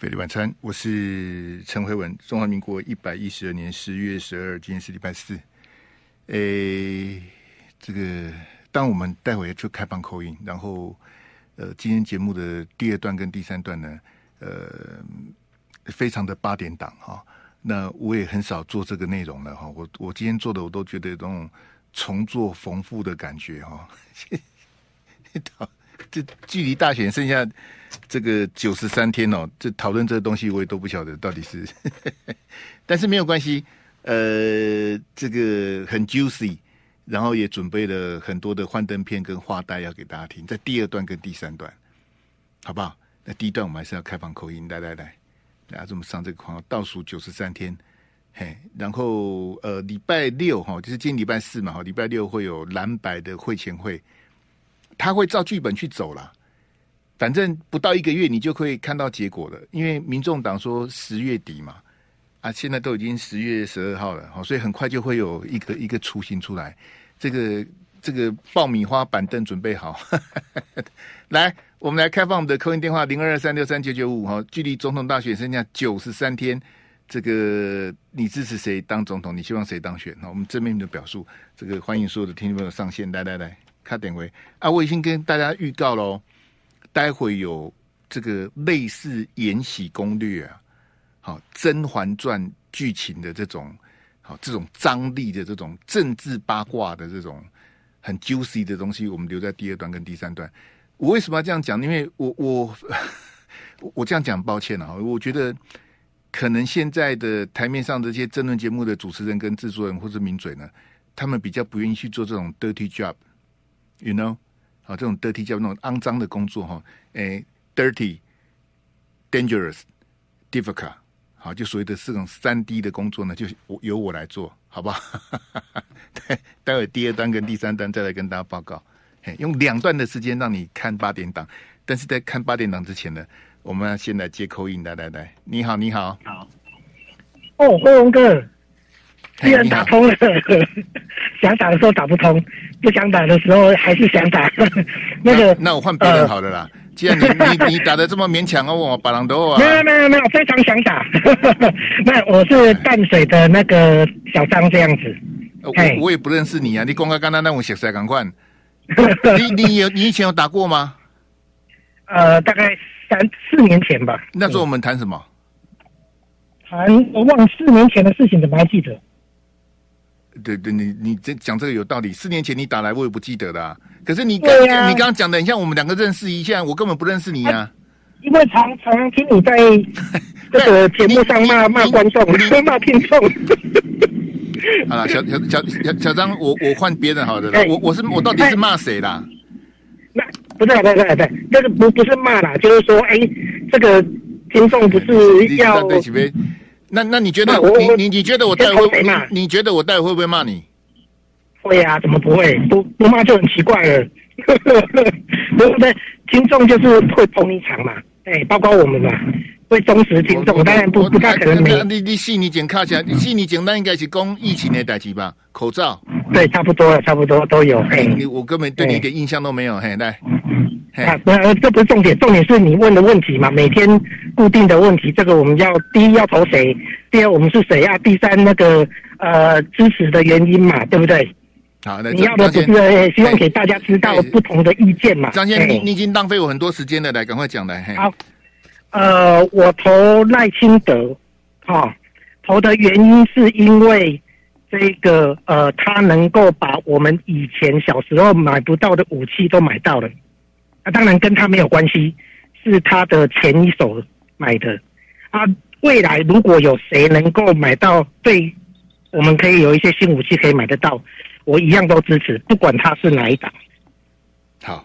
费力晚餐，我是陈慧文。中华民国一百一十二年十月十二，今天是礼拜四。诶，这个，当我们待会就开放口音然后，呃，今天节目的第二段跟第三段呢，呃，非常的八点档哈。那我也很少做这个内容了哈。我我今天做的，我都觉得有种重做逢复的感觉哈。这距离大选剩下这个九十三天哦，这讨论这个东西我也都不晓得到底是，但是没有关系，呃，这个很 juicy，然后也准备了很多的幻灯片跟话带要给大家听，在第二段跟第三段，好不好？那第一段我们还是要开放口音，来来来，大家这么上这个框，倒数九十三天，嘿，然后呃，礼拜六哈，就是今天礼拜四嘛，哈，礼拜六会有蓝白的会前会。他会照剧本去走了，反正不到一个月，你就可以看到结果了。因为民众党说十月底嘛，啊，现在都已经十月十二号了，好，所以很快就会有一个一个雏形出来。这个这个爆米花板凳准备好，来，我们来开放我们的扣音电话零二二三六三九九五哈，距离总统大选剩下九十三天，这个你支持谁当总统？你希望谁当选？那我们正面的表述，这个欢迎所有的听众朋友上线，来来来。卡点位啊！我已经跟大家预告喽，待会有这个类似《延禧攻略》啊，好《甄嬛传》剧情的这种，好这种张力的这种政治八卦的这种很 juicy 的东西，我们留在第二段跟第三段。我为什么要这样讲？因为我我 我这样讲，抱歉啊，我觉得可能现在的台面上这些争论节目的主持人跟制作人或者名嘴呢，他们比较不愿意去做这种 dirty job。You know，好，这种 dirty 叫那种肮脏的工作哈，诶，dirty、dangerous、difficult，好，就所谓的这种三 D 的工作呢，就由我来做，好不好？待待会第二段跟第三段再来跟大家报告，嘿，用两段的时间让你看八点档，但是在看八点档之前呢，我们要先来接口音来来来，你好，你好，好，哦，辉文哥。既然打通了，想打的时候打不通，不想打的时候还是想打。那个，那我换别人好了啦。既然你你你打的这么勉强哦，我把人都啊。没有没有没有，非常想打。那我是淡水的那个小张这样子。我我也不认识你啊，你公开刚刚那我写出来赶快。你你有你以前有打过吗？呃，大概三四年前吧。那时候我们谈什么？谈我忘四年前的事情，怎么还记得？对对，你你这讲这个有道理。四年前你打来，我也不记得的、啊。可是你刚、啊、你刚刚讲的，你像我们两个认识一下，我根本不认识你呀、啊啊。因为常常听你在 这个节目上骂骂观众，骂听众。好了，小小小小小张，我我换别人好的了。欸、我我是我到底是骂谁啦？那不是不是不是，这个不不是骂啦，就是说，哎，这个听众不是要。那那你觉得我你你你觉得我带会会你，你觉得我带会会不会骂你？会啊，怎么不会？不不骂就很奇怪了。对不对？听众就是会捧你场嘛，哎，包括我们嘛，会忠实听众，当然不不太可能没。你你细你讲看起来，你细你讲那应该是讲疫情的代志吧？口罩。对，差不多了，差不多都有。哎，你我根本对你一点印象都没有。嘿，来。啊，不，这不是重点，重点是你问的问题嘛。每天固定的问题，这个我们要第一要投谁，第二我们是谁啊？第三那个呃支持的原因嘛，对不对？好，那你要的不是希望给大家知道不同的意见嘛？张先，你你已经浪费我很多时间了，来，赶快讲来。好，呃，我投赖清德，哈、哦，投的原因是因为这个呃，他能够把我们以前小时候买不到的武器都买到了。那、啊、当然跟他没有关系，是他的前一手买的。啊，未来如果有谁能够买到，对，我们可以有一些新武器可以买得到，我一样都支持，不管他是哪一党。好，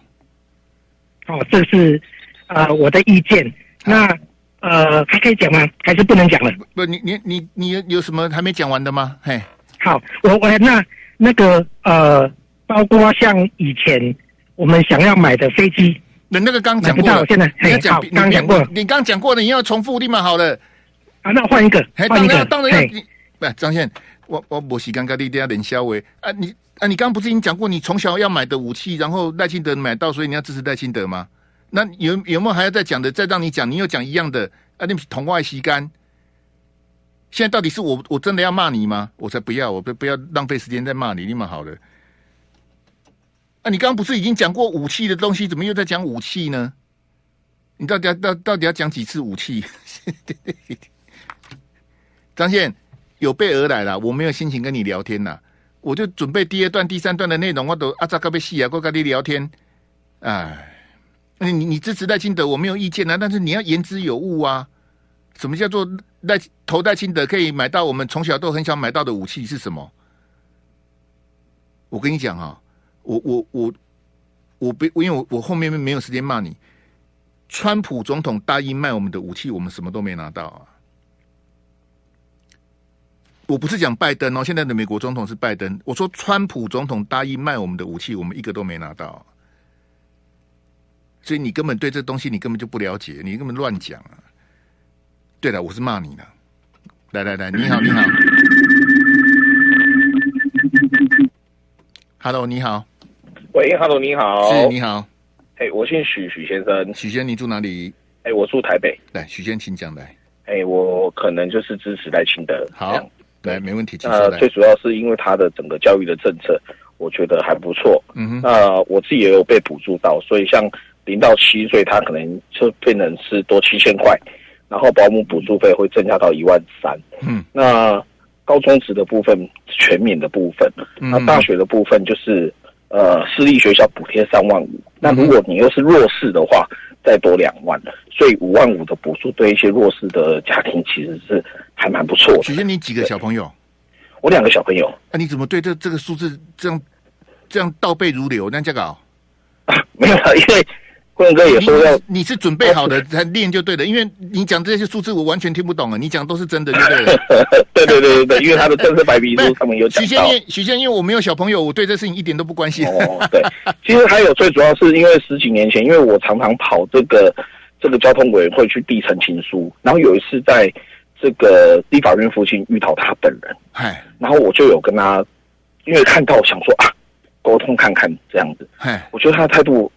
好、哦，这是呃我的意见。那呃还可以讲吗？还是不能讲了？不，你你你你有有什么还没讲完的吗？嘿，好，我我那那个呃，包括像以前。我们想要买的飞机，那那个刚讲过了。现在你讲，刚讲过了。你刚讲过了，你要重复立马好了。啊，那换一个，换一个。当然要你不，张宪，我我我是刚刚你等下冷笑话啊，你啊，你刚刚不是已经讲过，你从小要买的武器，然后赖清德买到，所以你要支持赖清德吗？那有有没有还要再讲的？再让你讲，你又讲一样的，啊，你们是同外吸干。现在到底是我我真的要骂你吗？我才不要，我不不要浪费时间再骂你，你蛮好的。啊，你刚刚不是已经讲过武器的东西，怎么又在讲武器呢？你到底要到到底要讲几次武器？张宪有备而来了，我没有心情跟你聊天呐，我就准备第二段、第三段的内容，我都阿扎嘎贝西啊，过跟你聊天。哎，你你支持赖清德，我没有意见啊，但是你要言之有物啊。什么叫做赖投戴清德可以买到我们从小都很想买到的武器是什么？我跟你讲啊，我我我我不，因为我我后面没有时间骂你。川普总统答应卖我们的武器，我们什么都没拿到啊！我不是讲拜登哦，现在的美国总统是拜登。我说川普总统答应卖我们的武器，我们一个都没拿到。所以你根本对这东西你根本就不了解，你根本乱讲啊！对了，我是骂你的。来来来，你好，你好，Hello，你好，喂，Hello，你好，是，你好。哎，我姓许，许先生。许先生，你住哪里？哎，我住台北。来，许先生，请讲来。哎，我可能就是支持赖清德。好，来，没问题。那最主要是因为他的整个教育的政策，我觉得还不错。嗯哼。那我自己也有被补助到，所以像零到七岁，他可能就变成是多七千块，然后保姆补助费会增加到一万三。嗯。那高中职的部分全免的部分，那大学的部分就是。呃，私立学校补贴三万五，那如果你又是弱势的话，再多两万，所以五万五的补助对一些弱势的家庭其实是还蛮不错的。许先，你几个小朋友？我两个小朋友。那、啊、你怎么对这这个数字这样这样倒背如流？那这个啊？没有，因为。坤哥也说要你，你是准备好的才练就对了，因为你讲这些数字我完全听不懂啊，你讲都是真的就对了。对 对对对对，因为他的政策白皮书他们有讲到。许先生，许先生，因为我没有小朋友，我对这事情一点都不关心。哦，对，其实还有最主要是因为十几年前，因为我常常跑这个这个交通委员会去递陈情书，然后有一次在这个立法院附近遇到他本人，嗨，然后我就有跟他，因为看到想说啊，沟通看看这样子，嗨，我觉得他的态度。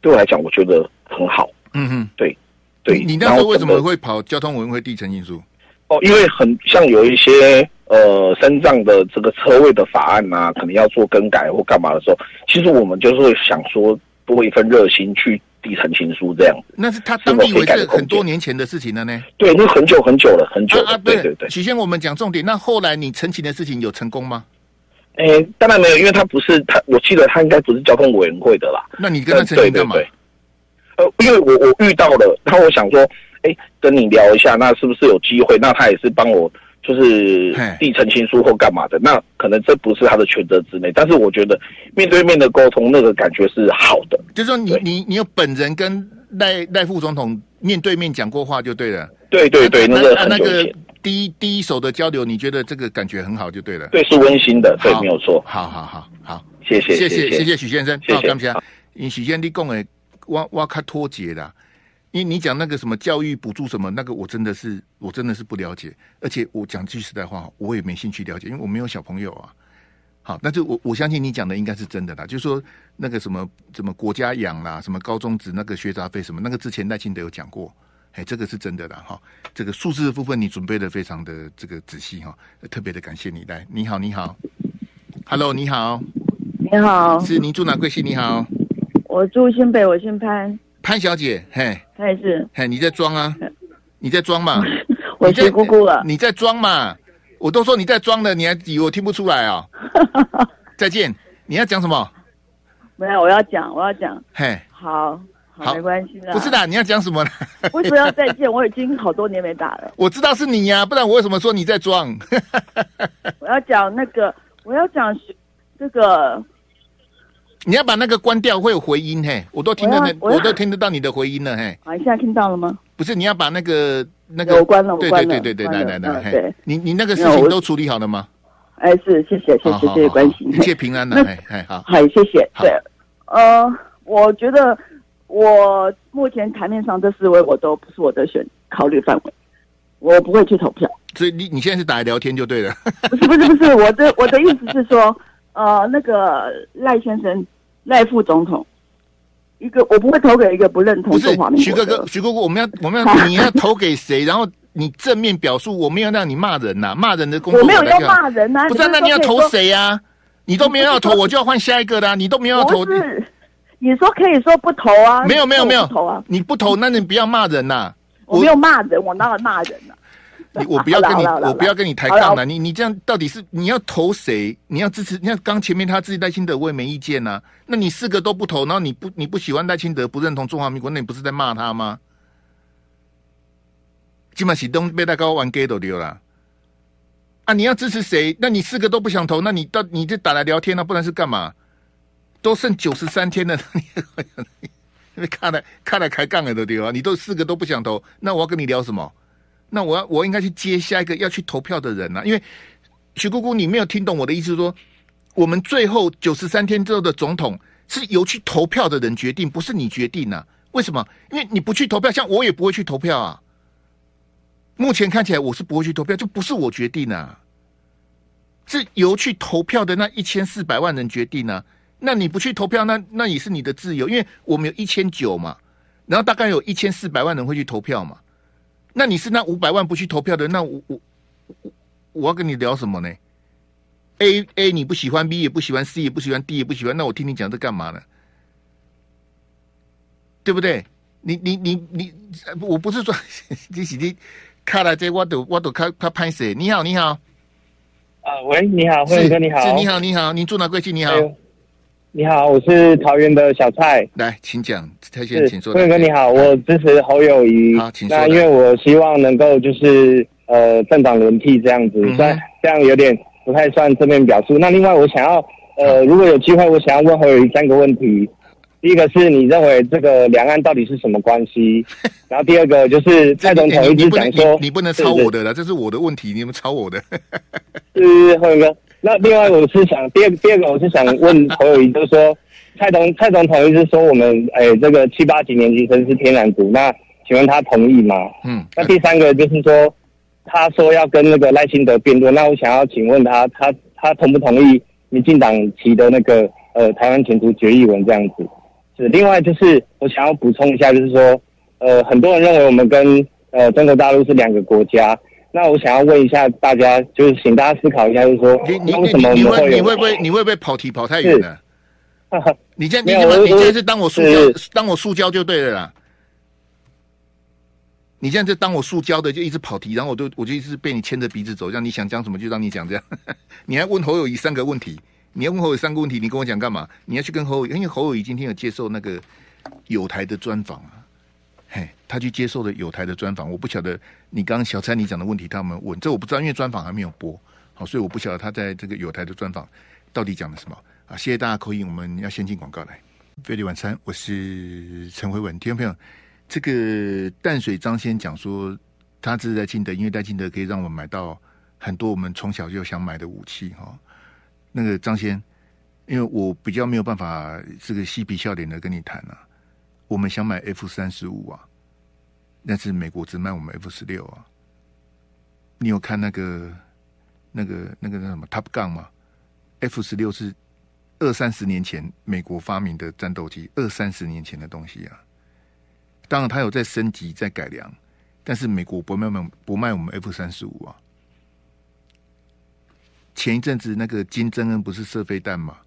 对我来讲，我觉得很好。嗯嗯，对，对。你那时候为什么会跑交通委员会递呈情书？哦，因为很像有一些呃，身障的这个车位的法案啊，可能要做更改或干嘛的时候，其实我们就是会想说多一份热心去递陈情书这样子。那是他当地为是很多年前的事情了呢？对，那很久很久了，很久了。啊啊、对对对。首先我们讲重点，那后来你陈情的事情有成功吗？诶，当然没有，因为他不是他，我记得他应该不是交通委员会的啦。那你跟他澄清干嘛？对对对，呃，因为我我遇到了，然后我想说，哎，跟你聊一下，那是不是有机会？那他也是帮我，就是递澄清书或干嘛的。那可能这不是他的权责之内，但是我觉得面对面的沟通，那个感觉是好的。就是说你，你你你有本人跟赖赖副总统面对面讲过话就对了。对对对，那个那个。第一第一手的交流，你觉得这个感觉很好就对了。对，是温馨的，对，没有错。好好好好，谢谢谢谢谢谢许先生，谢谢。谢谢。你许先生你讲诶，挖挖开脱节的，因为你讲那个什么教育补助什么，那个我真的是我真的是不了解，而且我讲句实在话，我也没兴趣了解，因为我没有小朋友啊。好，那就我我相信你讲的应该是真的啦，就是说那个什么什么国家养啦，什么高中职那个学杂费什么，那个之前赖清德有讲过。哎，这个是真的啦哈，这个数字的部分你准备的非常的这个仔细哈，特别的感谢你来。你好，你好，Hello，你好，你好，是您住哪贵姓？你好，我住新北，我姓潘，潘小姐，嘿，他也是，嘿，你在装啊？你在装嘛？我是姑姑了，你在装嘛？我都说你在装了，你还以为我听不出来啊？再见，你要讲什么？没有，我要讲，我要讲，嘿，好。好，没关系啦。不是的，你要讲什么呢？为什么要再见？我已经好多年没打了。我知道是你呀、啊，不然我为什么说你在装？我要讲那个，我要讲这个。你要把那个关掉，会有回音嘿，我都听得我，都听得到你的回音了嘿。啊，你现在听到了吗？不是，你要把那个那个我关了，我关了。对对对对对，来来来，嘿，你你那个事情都处理好了吗？哎，是，谢谢谢谢谢谢关心，一切平安的，哎哎好，好谢谢。对，呃，我觉得。我目前台面上这四位我都不是我的选考虑范围，我不会去投票。所以你你现在是打来聊天就对了。不是不是不是，我的我的意思是说，呃，那个赖先生赖副总统，一个，我不会投给一个不认同中华民国。徐哥哥，徐哥哥，我们要我们要 你要投给谁？然后你正面表述，我没有让你骂人呐、啊，骂人的工作我没有要骂人呐、啊，不是？那你要投谁呀、啊？你都没有要投，我就要换下一个的、啊。你都没有要投，是你说可以说不投啊？没有没有没有投啊！你不投，那你不要骂人呐、啊。我没有骂人，我哪有骂人呢、啊？我不要跟你，我不要跟你抬杠了。你你这样到底是你要投谁？你要支持？你看刚前面他自己赖清德，我也没意见呐、啊。那你四个都不投，然后你不你不喜欢赖清德，不认同中华民国，那你不是在骂他吗？基本喜东被大高玩 gay 都丢了。啊！你要支持谁？那你四个都不想投，那你到你就打来聊天了、啊，不然是干嘛？都剩九十三天了，你 你看来看来开杠了都对啊！你都四个都不想投，那我要跟你聊什么？那我要我应该去接下一个要去投票的人啊！因为徐姑姑，你没有听懂我的意思，说我们最后九十三天之后的总统是由去投票的人决定，不是你决定啊？为什么？因为你不去投票，像我也不会去投票啊。目前看起来我是不会去投票，就不是我决定啊，是由去投票的那一千四百万人决定啊。那你不去投票，那那也是你的自由，因为我们有一千九嘛，然后大概有一千四百万人会去投票嘛。那你是那五百万不去投票的，那我我我我要跟你聊什么呢？A A 你不喜欢，B 也不喜欢，C 也不喜欢，D 也不喜欢，那我听你讲这干嘛呢？对不对？你你你你，我不是说你 是你。看来这我都我都看看拍摄。你好，你好。啊，喂，你好，辉哥，你好。是，你好，你好，您住哪贵姓？你好。你好，我是桃园的小蔡。来，请讲，蔡先生请说。辉哥你好，我支持侯友谊。好，请说。那因为我希望能够就是呃政党轮替这样子，虽然这样有点不太算正面表述。那另外我想要呃，如果有机会，我想要问侯友谊三个问题。第一个是你认为这个两岸到底是什么关系？然后第二个就是蔡总统一直讲说你，你不能抄我的了，这是我的问题，你们抄我的。是辉哥。那另外我是想第二第二个我是想问侯友谊，就是说 蔡总蔡总统一直说我们哎这个七八级年级生是天然独，那请问他同意吗？嗯。那第三个就是说他说要跟那个赖清德辩论，那我想要请问他他他同不同意民进党提的那个呃台湾前途决议文这样子？是，另外就是我想要补充一下，就是说，呃，很多人认为我们跟呃中国大陆是两个国家。那我想要问一下大家，就是请大家思考一下，就是说，你你为什么你会你会不会你会不会跑题跑太远了？你这你怎么你这是当我塑胶当我塑胶就对了啦。你现在就当我塑胶的就一直跑题，然后我就我就一直被你牵着鼻子走，让你想讲什么就让你讲这样。你还问侯友谊三个问题。你要问侯友宜三个问题，你跟我讲干嘛？你要去跟侯友宜，因为侯友宜今天有接受那个友台的专访啊，嘿，他去接受了友台的专访。我不晓得你刚刚小蔡你讲的问题，他有没有问？这我不知道，因为专访还没有播，好，所以我不晓得他在这个友台的专访到底讲了什么啊。谢谢大家扣音，我们要先进广告来。飞利晚餐，我是陈辉文，听众朋友，这个淡水张先讲说，他这是在清德，因为在清德可以让我们买到很多我们从小就想买的武器哈。那个张先，因为我比较没有办法这个嬉皮笑脸的跟你谈啊，我们想买 F 三十五啊，但是美国只卖我们 F 十六啊。你有看那个那个那个那什么 Top Gun 吗？F 十六是二三十年前美国发明的战斗机，二三十年前的东西啊。当然，它有在升级、在改良，但是美国不卖我们不卖我们 F 三十五啊。前一阵子那个金正恩不是射飞弹吗？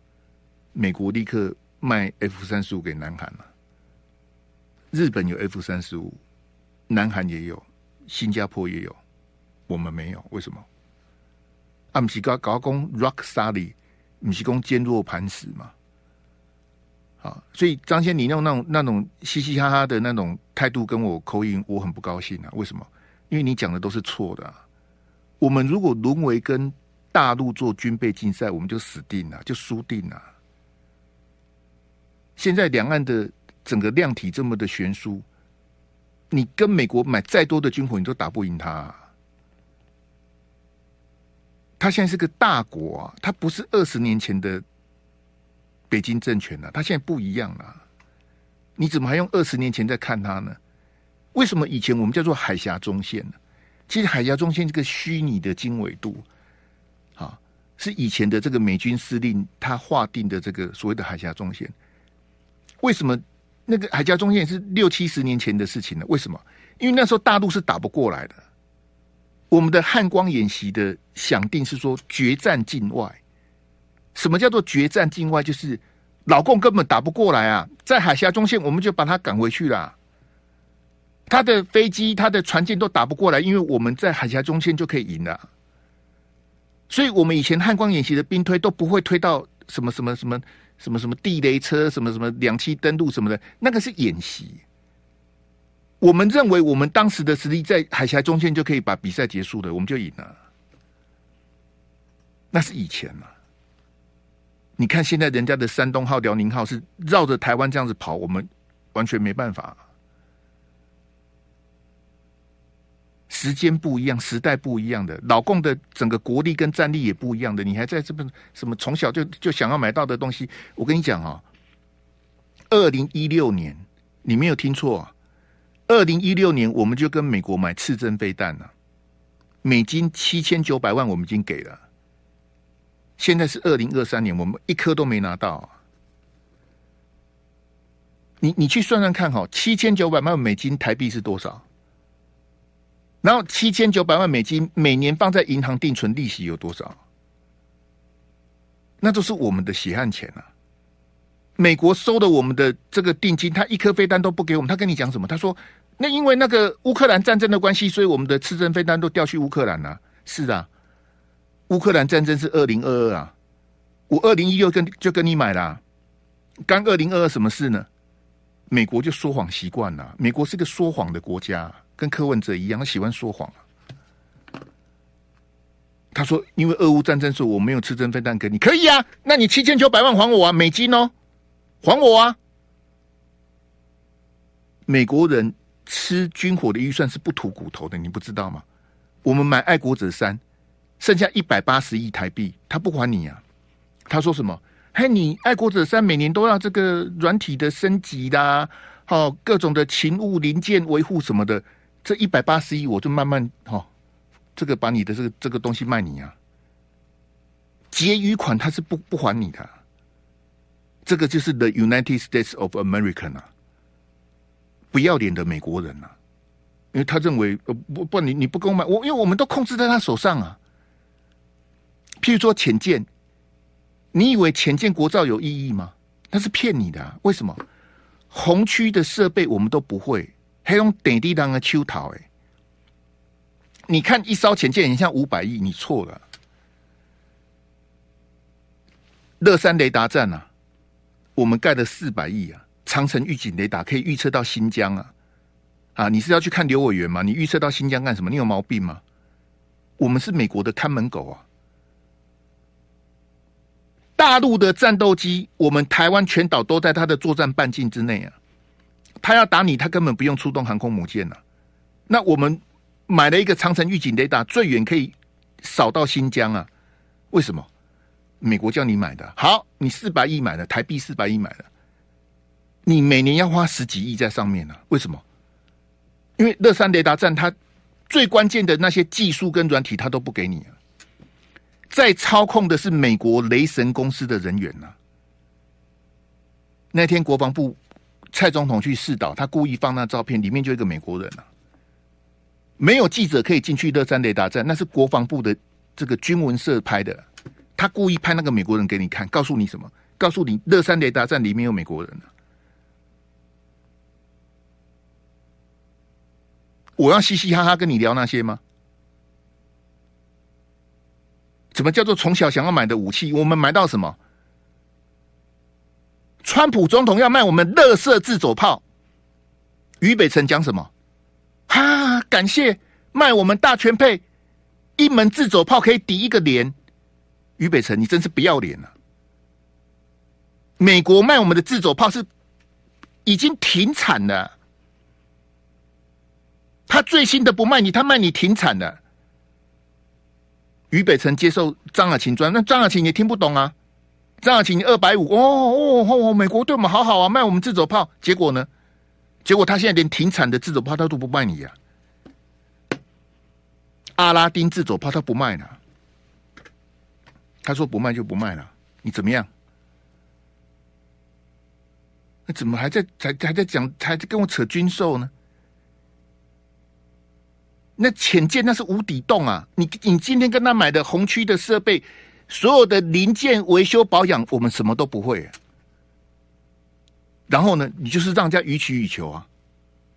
美国立刻卖 F 三十五给南韩了。日本有 F 三十五，南韩也有，新加坡也有，我们没有，为什么？啊，不是搞搞工 rock solid，不是讲坚若磐石嘛？好，所以张先，你用那种那种嘻嘻哈哈的那种态度跟我口音，我很不高兴啊！为什么？因为你讲的都是错的。我们如果沦为跟大陆做军备竞赛，我们就死定了，就输定了。现在两岸的整个量体这么的悬殊，你跟美国买再多的军火，你都打不赢他。他现在是个大国啊，他不是二十年前的北京政权了，他现在不一样了。你怎么还用二十年前在看他呢？为什么以前我们叫做海峡中线呢？其实海峡中线这个虚拟的经纬度。啊是以前的这个美军司令他划定的这个所谓的海峡中线，为什么那个海峡中线是六七十年前的事情了。为什么？因为那时候大陆是打不过来的。我们的汉光演习的想定是说决战境外。什么叫做决战境外？就是老共根本打不过来啊，在海峡中线我们就把他赶回去了。他的飞机、他的船舰都打不过来，因为我们在海峡中线就可以赢了。所以我们以前汉光演习的兵推都不会推到什么什么什么什么什么地雷车、什么什么两栖登陆什么的，那个是演习。我们认为我们当时的实力在海峡中间就可以把比赛结束了，我们就赢了。那是以前嘛。你看现在人家的山东号、辽宁号是绕着台湾这样子跑，我们完全没办法。时间不一样，时代不一样的，老共的整个国力跟战力也不一样的。你还在这边什么从小就就想要买到的东西？我跟你讲啊，二零一六年你没有听错啊，二零一六年我们就跟美国买刺针飞弹了，美金七千九百万我们已经给了。现在是二零二三年，我们一颗都没拿到啊。你你去算算看哈，七千九百万美金台币是多少？然后七千九百万美金每年放在银行定存利息有多少？那都是我们的血汗钱啊！美国收了我们的这个定金，他一颗飞弹都不给我们。他跟你讲什么？他说：“那因为那个乌克兰战争的关系，所以我们的次针飞弹都调去乌克兰了。”是啊。乌克兰战争是二零二二啊，我二零一六跟就跟你买了，刚二零二二什么事呢？美国就说谎习惯了，美国是个说谎的国家，跟柯文哲一样，他喜欢说谎。他说：“因为俄乌战争，是我没有刺针飞弹给你，可以啊？那你七千九百万还我啊，美金哦，还我啊！”美国人吃军火的预算是不吐骨头的，你不知道吗？我们买爱国者三。剩下一百八十亿台币，他不还你啊？他说什么？嘿，你爱国者三每年都要这个软体的升级啦，好各种的勤务零件维护什么的，这一百八十亿我就慢慢哈，这个把你的这个这个东西卖你啊，结余款他是不不还你的，这个就是 The United States of America 啊，不要脸的美国人啊，因为他认为呃不不你你不跟我买我，因为我们都控制在他手上啊。譬如说潜舰，你以为潜舰国造有意义吗？那是骗你的啊。为什么？红区的设备我们都不会，还用点地当个秋桃哎。你看一艘潜舰很像五百亿，你错了。乐山雷达站啊，我们盖了四百亿啊。长城预警雷达可以预测到新疆啊。啊，你是要去看刘委员吗？你预测到新疆干什么？你有毛病吗？我们是美国的看门狗啊。大陆的战斗机，我们台湾全岛都在它的作战半径之内啊！他要打你，他根本不用出动航空母舰呐。那我们买了一个长城预警雷达，最远可以扫到新疆啊？为什么？美国叫你买的，好，你四百亿买的，台币四百亿买的，你每年要花十几亿在上面呢？为什么？因为乐山雷达站，它最关键的那些技术跟软体，它都不给你啊。在操控的是美国雷神公司的人员呐、啊。那天国防部蔡总统去试岛，他故意放那照片，里面就一个美国人呐、啊。没有记者可以进去乐山雷达站，那是国防部的这个军文社拍的。他故意拍那个美国人给你看，告诉你什么？告诉你乐山雷达站里面有美国人、啊、我要嘻嘻哈哈跟你聊那些吗？怎么叫做从小想要买的武器？我们买到什么？川普总统要卖我们垃圾自走炮。于北辰讲什么？哈、感谢卖我们大全配，一门自走炮可以抵一个连。于北辰，你真是不要脸了、美国卖我们的自走炮是已经停产了，他最新的不卖你，他卖你停产了。于北辰接受张亚勤专，那张亚勤也听不懂啊。张亚勤你二百五，哦哦哦，美国对我们好好啊，卖我们自走炮。结果呢？结果他现在连停产的自走炮他都不卖你呀、阿拉丁自走炮他不卖了，他说不卖就不卖了，你怎么样？那怎么还在还还在讲，还在跟我扯军售呢？那潜舰那是无底洞啊！你你今天跟他买的红区的设备，所有的零件维修保养，我们什么都不会。然后呢，你就是让人家予取予求啊，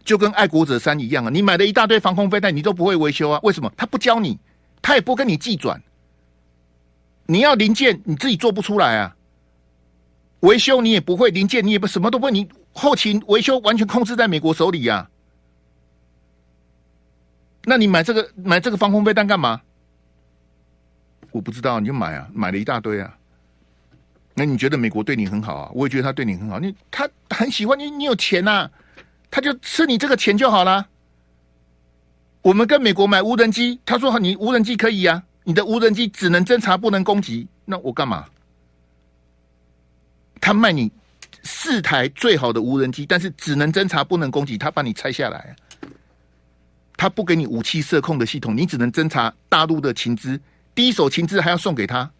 就跟爱国者三一样啊！你买了一大堆防空飞弹，你都不会维修啊？为什么？他不教你，他也不跟你技转。你要零件，你自己做不出来啊！维修你也不会，零件你也不什么都不会，你后勤维修完全控制在美国手里呀、啊。那你买这个买这个防空飞弹干嘛？我不知道，你就买啊，买了一大堆啊。那你觉得美国对你很好啊？我也觉得他对你很好。你他很喜欢你，你有钱呐、啊，他就吃你这个钱就好了。我们跟美国买无人机，他说你无人机可以啊，你的无人机只能侦察不能攻击，那我干嘛？他卖你四台最好的无人机，但是只能侦察不能攻击，他把你拆下来。他不给你武器射控的系统，你只能侦察大陆的情资，第一手情资还要送给他。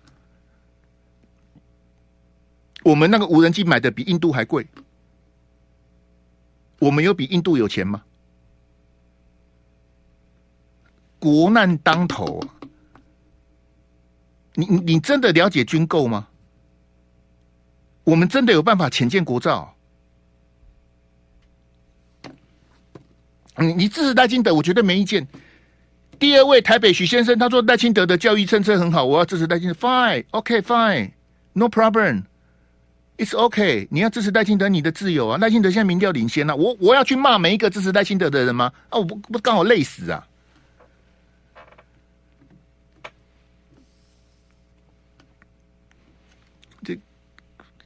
我们那个无人机买的比印度还贵，我们有比印度有钱吗？国难当头，你你你真的了解军购吗？我们真的有办法潜舰国造？你你支持赖清德，我绝对没意见。第二位台北许先生他说赖清德的教育政策很好，我要支持赖清德。Fine，OK，Fine，No problem，It's OK。你要支持赖清德，你的自由啊。赖清德现在民调领先啊，我我要去骂每一个支持赖清德的人吗？啊，我不不刚好累死啊！这，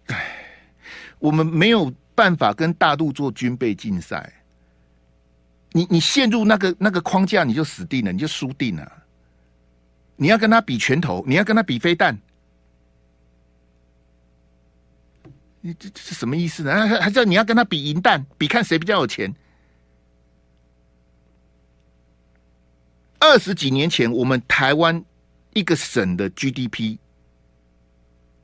唉，我们没有办法跟大陆做军备竞赛。你你陷入那个那个框架，你就死定了，你就输定了。你要跟他比拳头，你要跟他比飞弹，你这这是什么意思呢？还还还叫你要跟他比银弹，比看谁比较有钱。二十几年前，我们台湾一个省的 GDP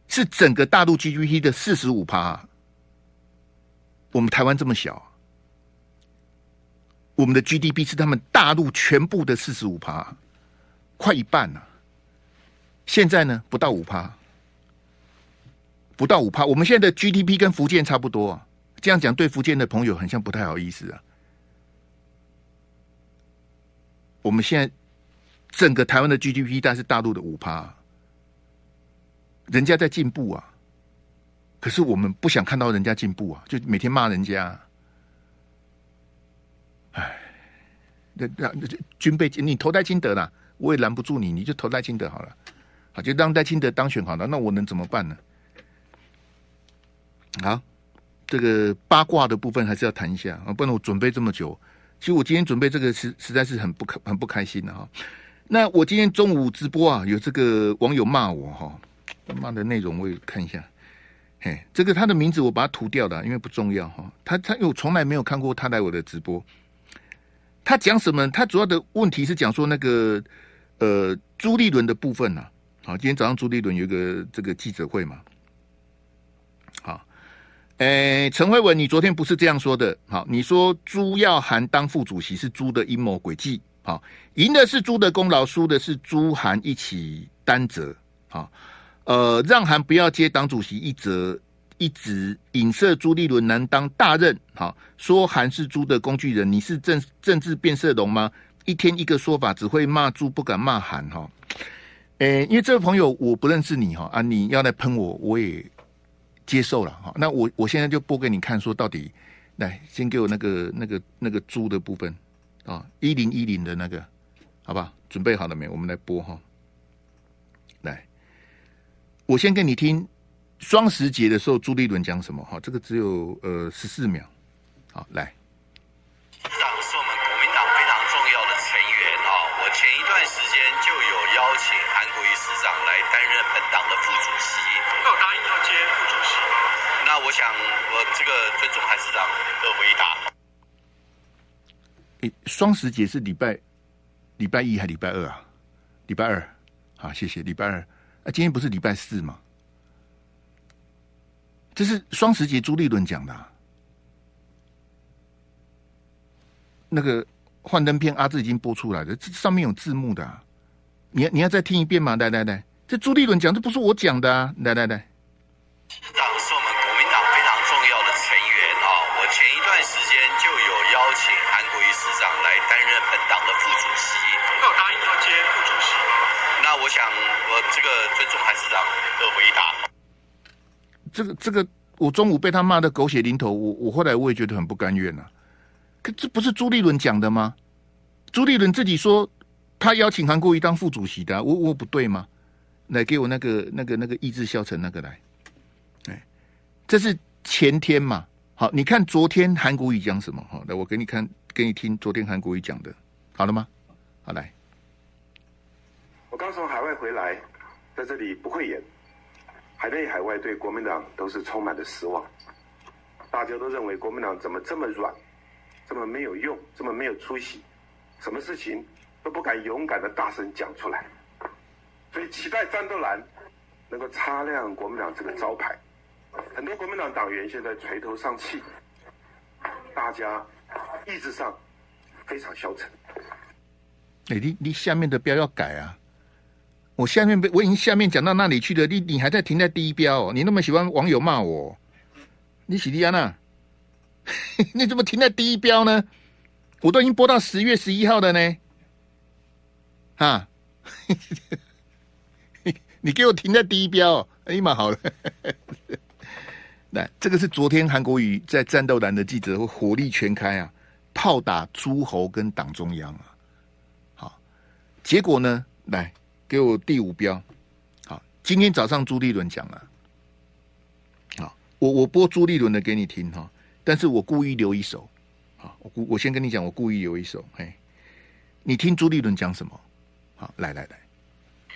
是整个大陆 GDP 的四十五趴。我们台湾这么小。我们的 GDP 是他们大陆全部的四十五趴，快一半了。现在呢，不到五趴，不到五趴。我们现在的 GDP 跟福建差不多啊，这样讲对福建的朋友很像不太好意思啊。我们现在整个台湾的 GDP 大概是大陆的五趴，人家在进步啊，可是我们不想看到人家进步啊，就每天骂人家。那那那军备，你投戴清德啦，我也拦不住你，你就投戴清德好了，好就让戴清德当选好了，那我能怎么办呢？好，这个八卦的部分还是要谈一下啊，不然我准备这么久，其实我今天准备这个实实在是很不开很不开心的哈。那我今天中午直播啊，有这个网友骂我哈，骂的内容我也看一下，嘿，这个他的名字我把它涂掉了，因为不重要哈。他他我从来没有看过他来我的直播。他讲什么？他主要的问题是讲说那个呃朱立伦的部分呐、啊。好，今天早上朱立伦有一个这个记者会嘛。好，诶，陈慧文，你昨天不是这样说的。好，你说朱耀涵当副主席是朱的阴谋诡计。好，赢的是朱的功劳，输的是朱涵一起担责。好，呃，让韩不要接党主席一责。一直影射朱立伦难当大任，好说韩是朱的工具人，你是政政治变色龙吗？一天一个说法，只会骂朱，不敢骂韩哈。诶，因为这位朋友我不认识你哈啊，你要来喷我，我也接受了哈。那我我现在就播给你看，说到底，来先给我那个那个那个猪的部分啊，一零一零的那个，好吧？准备好了没？我们来播哈。来，我先给你听。双十节的时候，朱立伦讲什么？哈，这个只有呃十四秒。好，来。市长是我们国民党非常重要的成员啊！我前一段时间就有邀请韩国瑜市长来担任本党的副主席。有答应要接副主席吗？那我想，我这个尊重韩市长的回答。诶，双十节是礼拜礼拜一还礼拜二啊？礼拜二。好，谢谢。礼拜二。啊，今天不是礼拜四吗？这是双十节朱立伦讲的啊。那个幻灯片阿志已经播出来了，这上面有字幕的啊，你要你要再听一遍嘛，来来来，这朱立伦讲，这不是我讲的啊，来来来。这个这个。我中午被他骂的狗血淋头，我我后来我也觉得很不甘愿呐、可这不是朱立伦讲的吗？朱立伦自己说他邀请韩国瑜当副主席的、我我不对吗？来给我那个那个那个意志消沉那个来，哎，这是前天嘛。好，你看昨天韩国瑜讲什么？好，来我给你看，给你听昨天韩国瑜讲的，好了吗？好来，我刚从海外回来，在这里不会演。海内海外对国民党都是充满了失望，大家都认为国民党怎么这么软，这么没有用，这么没有出息，什么事情都不敢勇敢的大声讲出来，所以期待战斗蓝能够擦亮国民党这个招牌。很多国民党党员现在垂头丧气，大家意志上非常消沉。哎，你你下面的标要改啊！我下面被我已经下面讲到那里去了，你你还在停在第一标，哦，你那么喜欢网友骂我，你喜利安娜，你怎么停在第一标呢？我都已经播到十月十一号的呢，啊，你给我停在第一标，哎呀妈，好了，来，这个是昨天韩国瑜在战斗栏的记者会火力全开啊，炮打诸侯跟党中央啊，好，结果呢，来。给我第五标，好，今天早上朱立伦讲了，好，我我播朱立伦的给你听哈，但是我故意留一手，好，我我先跟你讲，我故意留一手，嘿，你听朱立伦讲什么？好，来来来。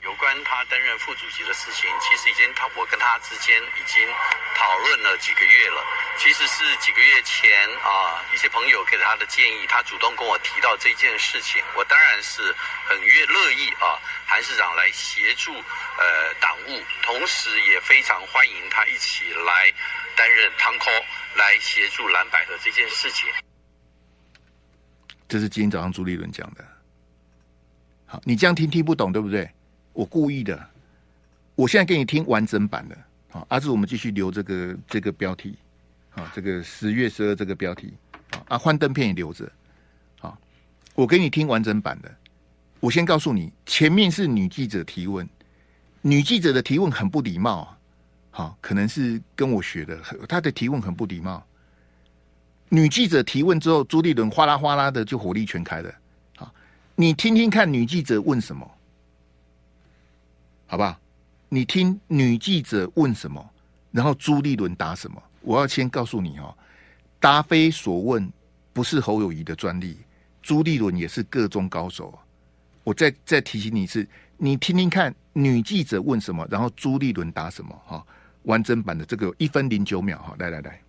有关他担任副主席的事情，其实已经他我跟他之间已经讨论了几个月了。其实是几个月前啊，一些朋友给他的建议，他主动跟我提到这件事情，我当然是很乐乐意啊，韩市长来协助呃党务，同时也非常欢迎他一起来担任汤科，来协助蓝百合这件事情。这是今天早上朱立伦讲的。好，你这样听听不懂对不对？我故意的，我现在给你听完整版的，好，阿志，我们继续留这个这个标题，啊，这个十月十二这个标题，啊，啊幻灯片也留着，好，我给你听完整版的，我先告诉你，前面是女记者提问，女记者的提问很不礼貌啊，好，可能是跟我学的，她的提问很不礼貌，女记者提问之后，朱立伦哗啦哗啦的就火力全开了，好，你听听看女记者问什么。好吧，你听女记者问什么，然后朱立伦答什么。我要先告诉你哦，答非所问不是侯友宜的专利，朱立伦也是个中高手。我再再提醒你一次，你听听看女记者问什么，然后朱立伦答什么哈。完整版的这个一分零九秒哈，来来来。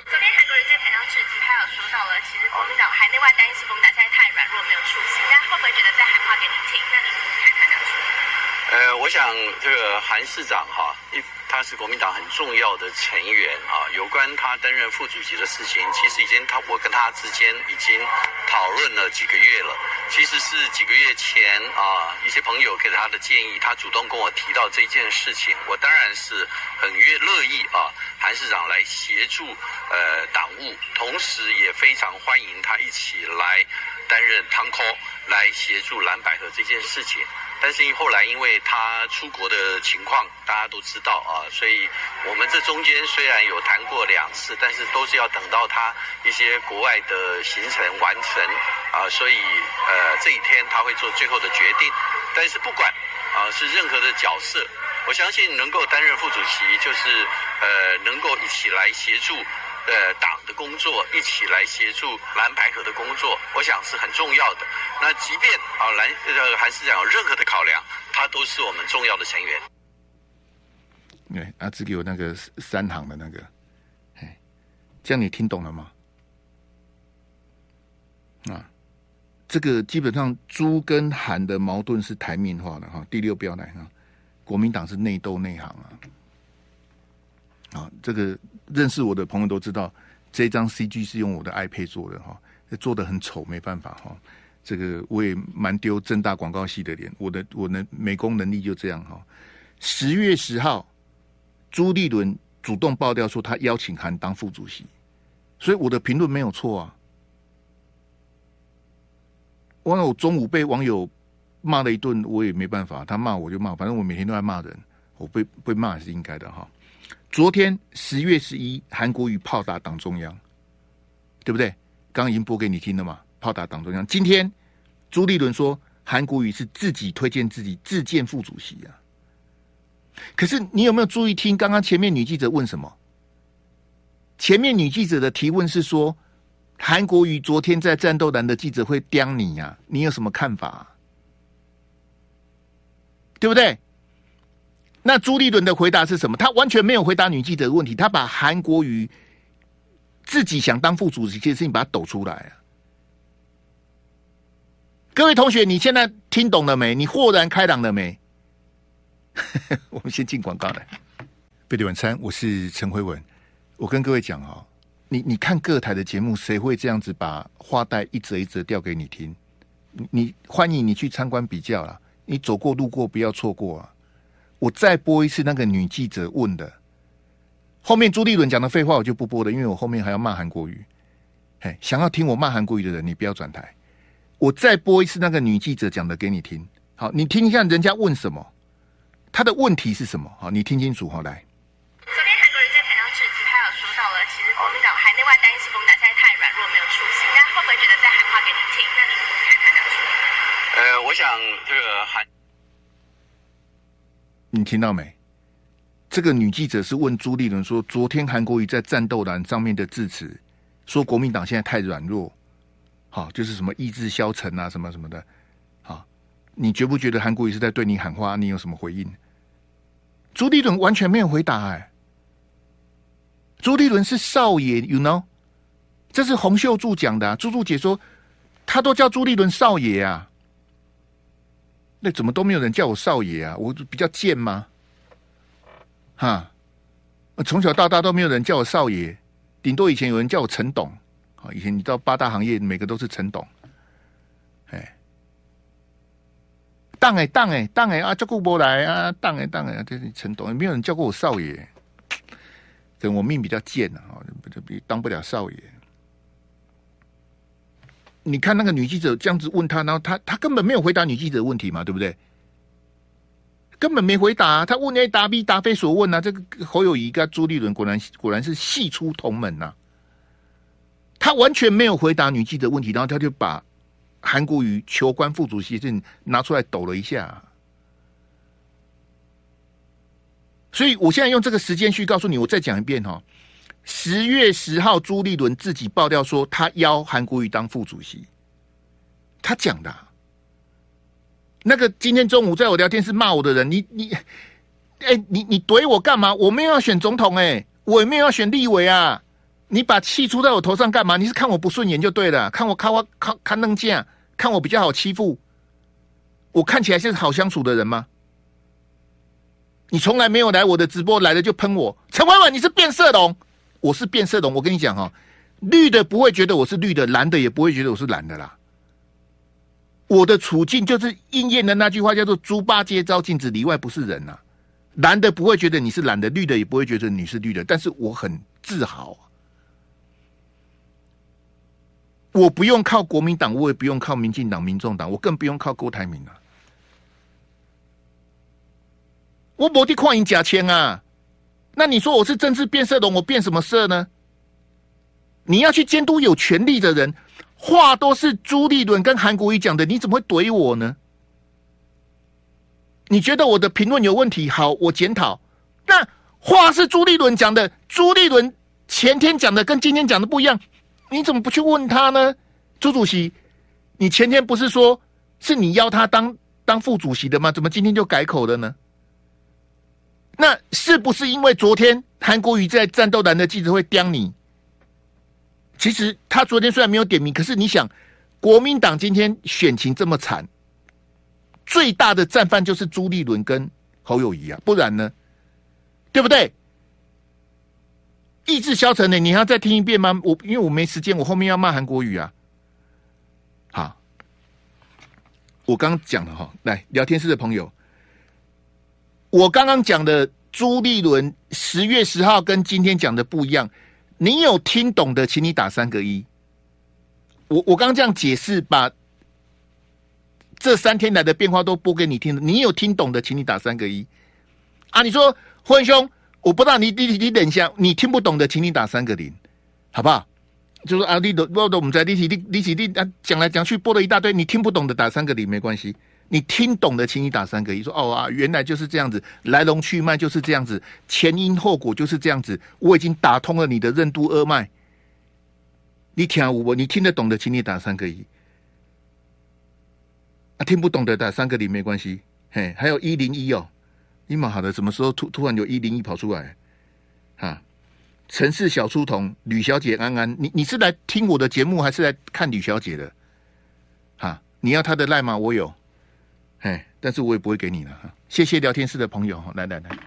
昨天韩国瑜在台上致辞，他有说到了，其实国民党海内外担心国民党现在太软弱，没有出息。那会不会觉得在喊话给你听？那你怎么看他这样说？呃，我想这个韩市长哈，一他是国民党很重要的成员啊。有关他担任副主席的事情，其实已经他我跟他之间已经讨论了几个月了。其实是几个月前啊，一些朋友给他的建议，他主动跟我提到这件事情，我当然是很乐乐意啊，韩市长来协助呃党务，同时也非常欢迎他一起来担任汤科，来协助蓝百合这件事情。但是后来，因为他出国的情况，大家都知道啊，所以我们这中间虽然有谈过两次，但是都是要等到他一些国外的行程完成啊，所以呃这一天他会做最后的决定。但是不管啊是任何的角色，我相信能够担任副主席，就是呃能够一起来协助。呃，党的工作一起来协助蓝白合的工作，我想是很重要的。那即便啊蓝呃韩市长有任何的考量，他都是我们重要的成员。对，阿志给我那个三行的那个，哎，这样你听懂了吗？啊，这个基本上朱跟韩的矛盾是台面化的哈。第六标来哈，国民党是内斗内行啊。啊，这个认识我的朋友都知道，这张 CG 是用我的 iPad 做的哈。做的很丑，没办法哈。这个我也蛮丢正大广告系的脸，我的我的美工能力就这样哈。十月十号，朱立伦主动爆料说他邀请函当副主席，所以我的评论没有错啊。完了，我中午被网友骂了一顿，我也没办法，他骂我就骂，反正我每天都在骂人，我被被骂也是应该的哈。昨天十月十一，韩国瑜炮打党中央，对不对？刚已经播给你听了嘛？炮打党中央。今天朱立伦说，韩国瑜是自己推荐自己自荐副主席啊。可是你有没有注意听刚刚前面女记者问什么？前面女记者的提问是说，韩国瑜昨天在战斗蓝的记者会刁你呀、啊？你有什么看法、啊？对不对？那朱立伦的回答是什么？他完全没有回答女记者的问题，他把韩国瑜自己想当副主席这件事情把它抖出来啊！各位同学，你现在听懂了没？你豁然开朗了没？我们先进广告来。贝蒂晚餐，我是陈辉文。我跟各位讲啊，你你看各台的节目，谁会这样子把话带一折一折调给你听？你你欢迎你去参观比较啦，你走过路过不要错过啊！我再播一次那个女记者问的，后面朱立伦讲的废话我就不播了，因为我后面还要骂韩国瑜。嘿，想要听我骂韩国瑜的人，你不要转台。我再播一次那个女记者讲的给你听，好，你听一下人家问什么，他的问题是什么？好，你听清楚，好来。昨天韩国瑜在台上致辞，他有说到了，其实国民党海内外担心国民党现在太软弱，没有出息。那会不会觉得在喊话给你听？那你怎么看？呃，我想这个韩。听到没？这个女记者是问朱立伦说：“昨天韩国瑜在战斗栏上面的致辞，说国民党现在太软弱，好，就是什么意志消沉啊，什么什么的，好，你觉不觉得韩国瑜是在对你喊话？你有什么回应？”朱立伦完全没有回答。哎，朱立伦是少爷，you know？这是洪秀柱讲的啊。朱柱姐说，他都叫朱立伦少爷啊。那怎么都没有人叫我少爷啊？我比较贱吗？哈，我从小到大都没有人叫我少爷，顶多以前有人叫我陈董。啊，以前你知道八大行业每个都是陈董。哎，当哎当哎当哎啊，叫过不来啊，当哎当哎，这是陈董，也没有人叫过我少爷。等我命比较贱啊，不比当不了少爷。你看那个女记者这样子问他，然后他他根本没有回答女记者的问题嘛，对不对？根本没回答，他问 A 答 B 答非所问啊！这个侯友宜跟朱立伦果然果然是系出同门呐、啊，他完全没有回答女记者问题，然后他就把韩国瑜求官副主席证拿出来抖了一下。所以我现在用这个时间去告诉你，我再讲一遍哈。十月十号，朱立伦自己爆料说，他邀韩国瑜当副主席。他讲的，那个今天中午在我聊天室骂我的人，你你，哎，你你怼我干嘛？我没有要选总统，哎，我也没有要选立委啊！你把气出在我头上干嘛？你是看我不顺眼就对了，看我看我看看能见，看我比较好欺负，我看起来像是好相处的人吗？你从来没有来我的直播，来了就喷我，陈伟文，你是变色龙。我是变色龙，我跟你讲哈，绿的不会觉得我是绿的，蓝的也不会觉得我是蓝的啦。我的处境就是应验的那句话，叫做“猪八戒照镜子，里外不是人”呐。蓝的不会觉得你是蓝的，绿的也不会觉得你是绿的，但是我很自豪。我不用靠国民党，我也不用靠民进党、民众党，我更不用靠郭台铭啊。我没地矿银假签啊。那你说我是政治变色龙，我变什么色呢？你要去监督有权力的人，话都是朱立伦跟韩国瑜讲的，你怎么会怼我呢？你觉得我的评论有问题？好，我检讨。那话是朱立伦讲的，朱立伦前天讲的跟今天讲的不一样，你怎么不去问他呢？朱主席，你前天不是说是你邀他当当副主席的吗？怎么今天就改口了呢？那是不是因为昨天韩国瑜在战斗团的记者会刁你？其实他昨天虽然没有点名，可是你想，国民党今天选情这么惨，最大的战犯就是朱立伦跟侯友谊啊，不然呢？对不对？意志消沉的，你要再听一遍吗？我因为我没时间，我后面要骂韩国瑜啊。好，我刚讲了哈，来聊天室的朋友。我刚刚讲的朱立伦十月十号跟今天讲的不一样，你有听懂的，请你打三个一。我我刚这样解释，把这三天来的变化都播给你听，你有听懂的，请你打三个一。啊，你说辉兄，我不知道你你你等一下，你听不懂的，请你打三个零，好不好？就是啊，你都我都我们在立起立立起立啊，讲来讲去播了一大堆，你听不懂的打三个零没关系，你听懂的请你打三个一，说哦啊，原来就是这样子，来龙去脉就是这样子，前因后果就是这样子，我已经打通了你的任督二脉，你听我，你听得懂的请你打三个一，啊，听不懂的打三个零没关系，嘿，还有一零一哦，你蛮好的，什么时候突突然有一零一跑出来，哈？城市小书童，吕小姐安安，你你是来听我的节目，还是来看吕小姐的？哈，你要她的赖吗？我有，哎，但是我也不会给你了哈。谢谢聊天室的朋友，来来来，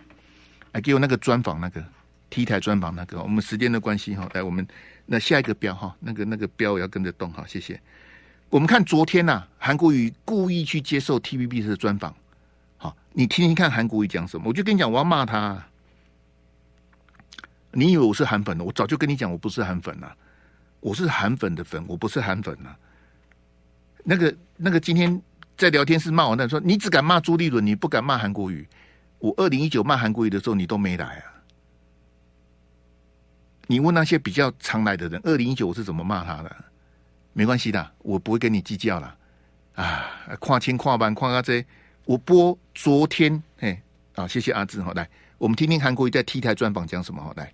来给我那个专访那个 T 台专访那个，我们时间的关系哈，来我们那下一个标哈，那个那个标要跟着动哈，谢谢。我们看昨天呐、韩国瑜故意去接受 TVB 的专访，好，你听听看韩国瑜讲什么，我就跟你讲，我要骂他。你以为我是韩粉的？我早就跟你讲，我不是韩粉呐，我是韩粉的粉，我不是韩粉呐。那个那个，今天在聊天室骂我那说，你只敢骂朱立伦，你不敢骂韩国瑜。我二零一九骂韩国瑜的时候，你都没来啊。你问那些比较常来的人，二零一九我是怎么骂他的？没关系的，我不会跟你计较了。啊，跨千跨万跨阿这，我播昨天，哎，啊，谢谢阿志哈，来，我们听听韩国瑜在 T 台专访讲什么哈，来。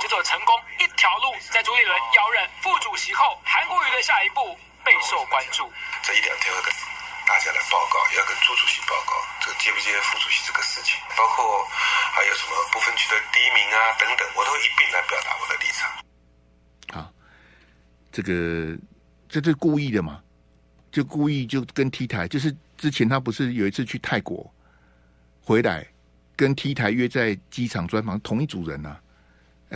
就做成功一条路，在朱立伦要任副主席后，韩国瑜的下一步备受关注。这一两天会跟大家来报告，也要跟朱主席报告，这个接不接副主席这个事情，包括还有什么不分区的第一名啊等等，我都会一并来表达我的立场。好，这个这是故意的嘛？就故意就跟 T 台，就是之前他不是有一次去泰国回来，跟 T 台约在机场专访，同一组人啊。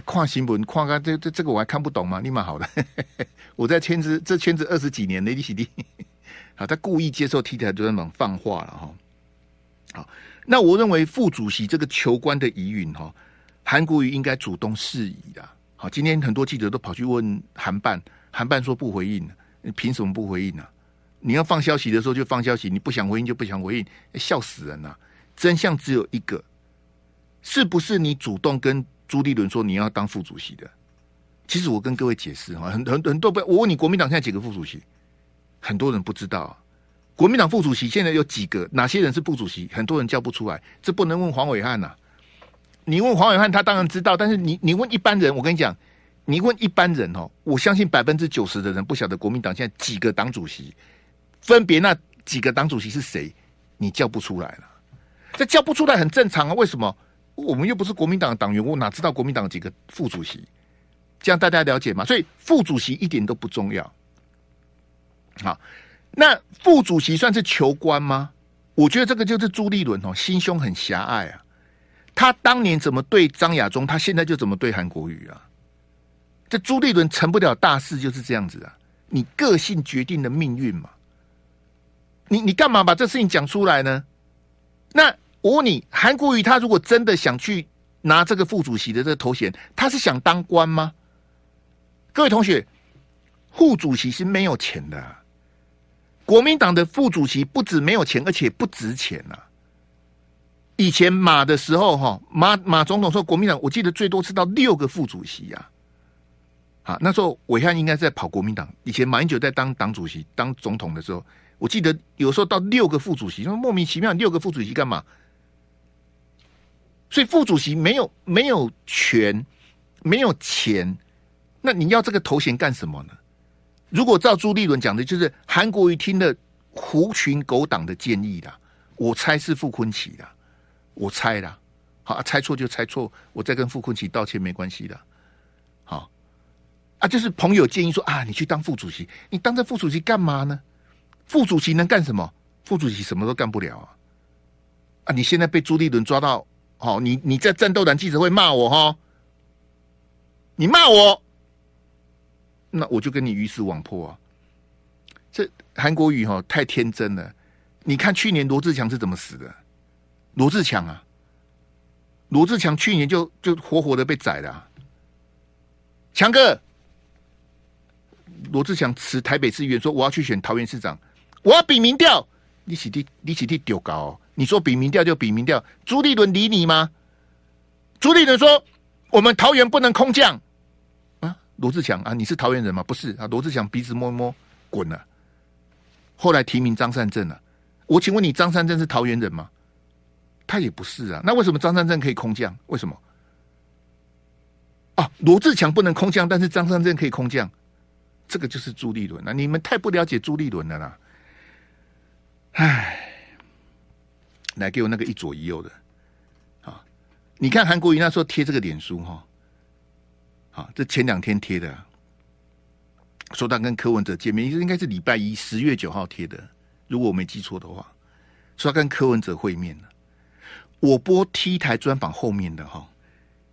跨新闻，跨个这这这个我还看不懂吗？你蛮好的，我在圈子这圈子二十几年，雷迪西迪，好，他故意接受 T 台专访放话了哈。好，那我认为副主席这个求官的疑云哈，韩国瑜应该主动释疑的。好，今天很多记者都跑去问韩办，韩办说不回应，你凭什么不回应呢？你要放消息的时候就放消息，你不想回应就不想回应，笑死人了。真相只有一个，是不是你主动跟？朱立伦说：“你要当副主席的。”其实我跟各位解释哈，很很很多不，我问你，国民党现在几个副主席？很多人不知道。国民党副主席现在有几个？哪些人是副主席？很多人叫不出来。这不能问黄伟汉呐。你问黄伟汉，他当然知道。但是你你问一般人，我跟你讲，你问一般人哦，我相信百分之九十的人不晓得国民党现在几个党主席，分别那几个党主席是谁？你叫不出来了。这叫不出来很正常啊。为什么？我们又不是国民党的党员，我哪知道国民党几个副主席？这样大家了解吗？所以副主席一点都不重要。好，那副主席算是求官吗？我觉得这个就是朱立伦哦，心胸很狭隘啊。他当年怎么对张亚中，他现在就怎么对韩国瑜啊。这朱立伦成不了大事就是这样子啊。你个性决定了命运嘛。你你干嘛把这事情讲出来呢？那。我问你，韩国瑜他如果真的想去拿这个副主席的这个头衔，他是想当官吗？各位同学，副主席是没有钱的啊。国民党的副主席不止没有钱，而且不值钱呐。以前马的时候，哈马马总统说国民党，我记得最多是到六个副主席呀。啊，那时候暐瀚应该在跑国民党。以前马英九在当党主席、当总统的时候，我记得有时候到六个副主席，说莫名其妙六个副主席干嘛？所以副主席没有没有权，没有钱，那你要这个头衔干什么呢？如果照朱立伦讲的，就是韩国瑜听了狐群狗党的建议的，我猜是傅昆奇的，我猜的，好，猜错就猜错，我再跟傅昆奇道歉没关系的，好，啊，就是朋友建议说啊，你去当副主席，你当这副主席干嘛呢？副主席能干什么？副主席什么都干不了啊！啊，你现在被朱立伦抓到。好，你你在战斗党记者会骂我哈？你骂我，那我就跟你鱼死网破啊！这韩国语哈太天真了。你看去年罗志强是怎么死的？罗志强啊，罗志强去年就就活活的被宰了啊。强哥，罗志强辞台北市议员说我要去选桃园市长，我要比民调。你起地你起地丢高，你说比民调就比民调。朱立伦理你吗？朱立伦说我们桃园不能空降啊。罗志强啊，你是桃园人吗？不是啊。罗志强鼻子摸一摸，滚了。后来提名张善政了。我请问你，张善政是桃园人吗？他也不是啊。那为什么张善政可以空降？为什么？啊，罗志强不能空降，但是张善政可以空降。这个就是朱立伦啊！你们太不了解朱立伦了啦。唉，来给我那个一左一右的啊！你看韩国瑜那时候贴这个脸书哈，啊，这前两天贴的，说他跟柯文哲见面，应该是礼拜一十月九号贴的，如果我没记错的话，说他跟柯文哲会面了。我播 T 台专访后面的哈，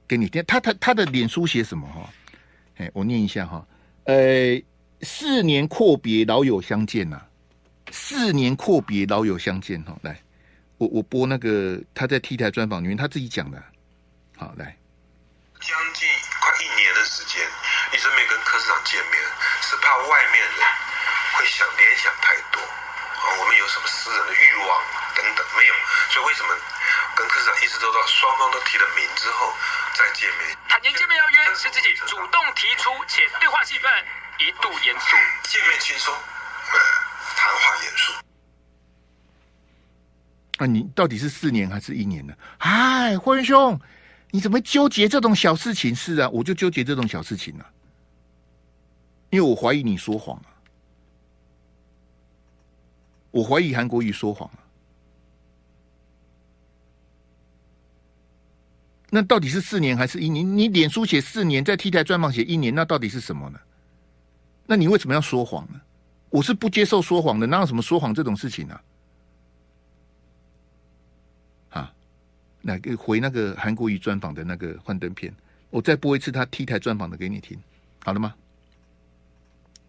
给你听，他他他的脸书写什么哈？哎，我念一下哈，呃，四年阔别，老友相见呐。四年阔别，老友相见哈！来，我我播那个他在 T 台专访里面他自己讲的，好来，将近快一年的时间一直没跟柯市长见面，是怕外面人会想联想太多啊，我们有什么私人的欲望等等没有，所以为什么跟柯市长一直都到双方都提了名之后再见面？坦言见面要约是自己主动提出，且对话气氛一度严肃，见面轻松。谈话严肃那！你到底是四年还是一年呢？哎，霍元兄，你怎么纠结这种小事情？是啊，我就纠结这种小事情啊，因为我怀疑你说谎啊，我怀疑韩国瑜说谎啊。那到底是四年还是一年？你脸书写四年，在 T 台专访写一年，那到底是什么呢？那你为什么要说谎呢？我是不接受说谎的，哪有什么说谎这种事情呢？啊？啊，来个回那个韩国瑜专访的那个幻灯片，我再播一次他 T 台专访的给你听，好了吗？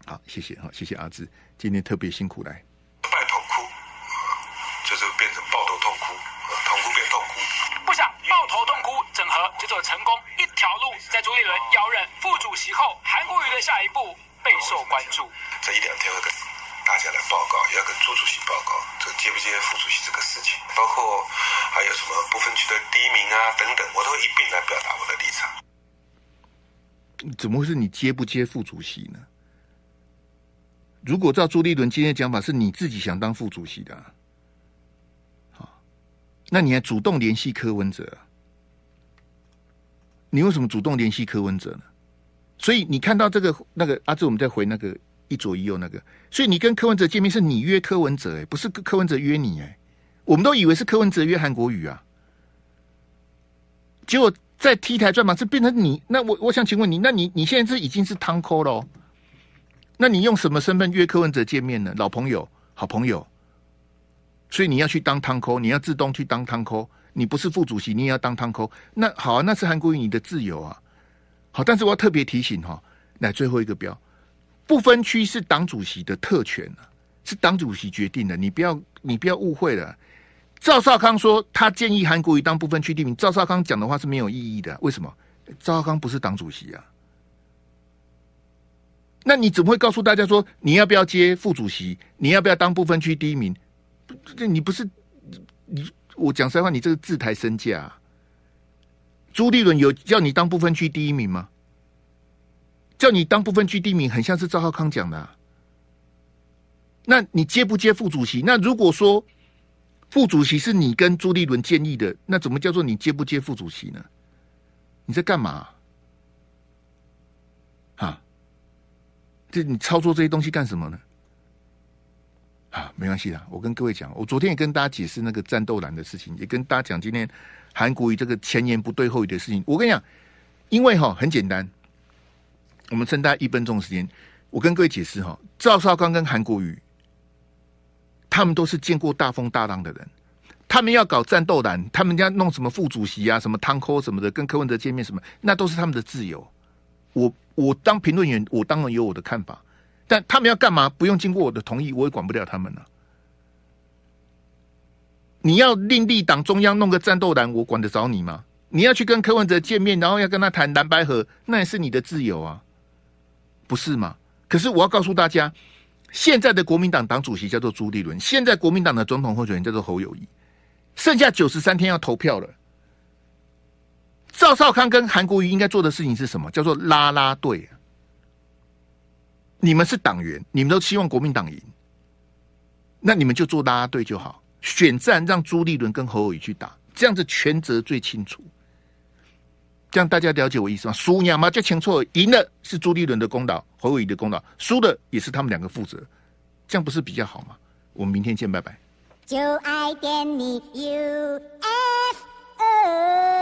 好，谢谢，好，谢谢阿志，今天特别辛苦来。拜痛哭，就是变成抱头痛哭，痛哭变痛哭。不想抱头痛哭，整合就做成功一条路，在朱立伦邀任副主席后，韩国瑜的下一步。备受关注，这一两天会跟大家来报告，要跟朱主席报告，这接不接副主席这个事情，包括还有什么不分区的第一名啊等等，我都会一并来表达我的立场。怎么会是你接不接副主席呢？如果照朱立伦今天的讲法，是你自己想当副主席的，好，那你还主动联系柯文哲？你为什么主动联系柯文哲呢？所以你看到这个那个阿志，我们再回那个一左一右那个。所以你跟柯文哲见面，是你约柯文哲，哎，不是柯文哲约你，哎，我们都以为是柯文哲约韩国瑜啊。结果在 T 台转嘛是变成你，那我我想请问你，那你你现在是已经是汤扣了？那你用什么身份约柯文哲见面呢？老朋友、好朋友，所以你要去当汤扣，你要自动去当汤扣，你不是副主席，你也要当汤扣。那好啊，那是韩国瑜你的自由啊。好，但是我要特别提醒哈，来最后一个标，不分区是党主席的特权，是党主席决定的，你不要你不要误会了。赵少康说他建议韩国瑜当不分区第一名，赵少康讲的话是没有意义的。为什么？赵少康不是党主席啊？那你怎么会告诉大家说你要不要接副主席？你要不要当不分区第一名？这你不是你我讲实话，你这个自抬身价啊。朱立伦有叫你当不分区第一名吗？叫你当部分区地名，很像是赵浩康讲的啊。那你接不接副主席？那如果说副主席是你跟朱立伦建议的，那怎么叫做你接不接副主席呢？你在干嘛？啊？这你操作这些东西干什么呢？啊，没关系的，我跟各位讲，我昨天也跟大家解释那个战斗蓝的事情，也跟大家讲今天。韩国瑜这个前言不对后语的事情，我跟你讲，因为哈很简单，我们剩大概一分钟的时间，我跟各位解释哈，赵少康跟韩国瑜，他们都是见过大风大浪的人，他们要搞战斗蓝，他们家弄什么副主席啊，什么汤扣什么的，跟柯文哲见面什么，那都是他们的自由，我我当评论员，我当然有我的看法，但他们要干嘛，不用经过我的同意，我也管不了他们了、啊。你要另立党中央弄个战斗蓝，我管得着你吗？你要去跟柯文哲见面，然后要跟他谈蓝白合，那也是你的自由啊，不是吗？可是我要告诉大家，现在的国民党党主席叫做朱立伦，现在国民党的总统候选人叫做侯友谊，剩下九十三天要投票了。赵少康跟韩国瑜应该做的事情是什么？叫做拉拉队。你们是党员，你们都希望国民党赢，那你们就做拉拉队就好。选战让朱立伦跟侯友谊去打，这样子权责最清楚。这样大家了解我意思吗？输娘嘛就清楚，赢了是朱立伦的功劳，侯友谊的功劳，输的也是他们两个负责，这样不是比较好吗？我们明天见，拜拜。就爱点你。U, F, o